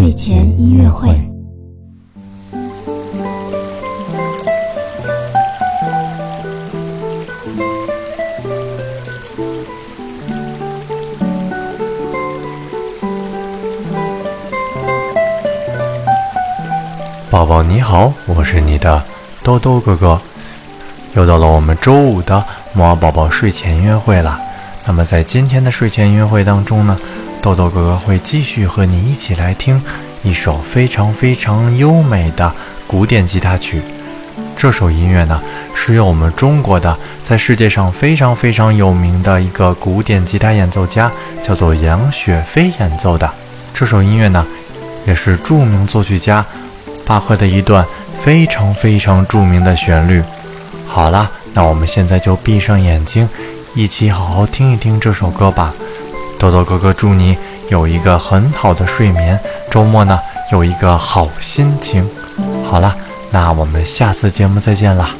睡前音乐会。宝宝你好，我是你的豆豆哥哥，又到了我们周五的摩尔宝宝睡前音乐会了。那么在今天的睡前音乐会当中呢，豆豆哥哥会继续和你一起来听一首非常非常优美的古典吉他曲。这首音乐呢，是由我们中国的在世界上非常非常有名的一个古典吉他演奏家，叫做杨雪飞演奏的。这首音乐呢，也是著名作曲家。巴赫的一段非常非常著名的旋律。好了，那我们现在就闭上眼睛，一起好好听一听这首歌吧。豆豆哥哥祝你有一个很好的睡眠，周末呢有一个好心情。好了，那我们下次节目再见啦。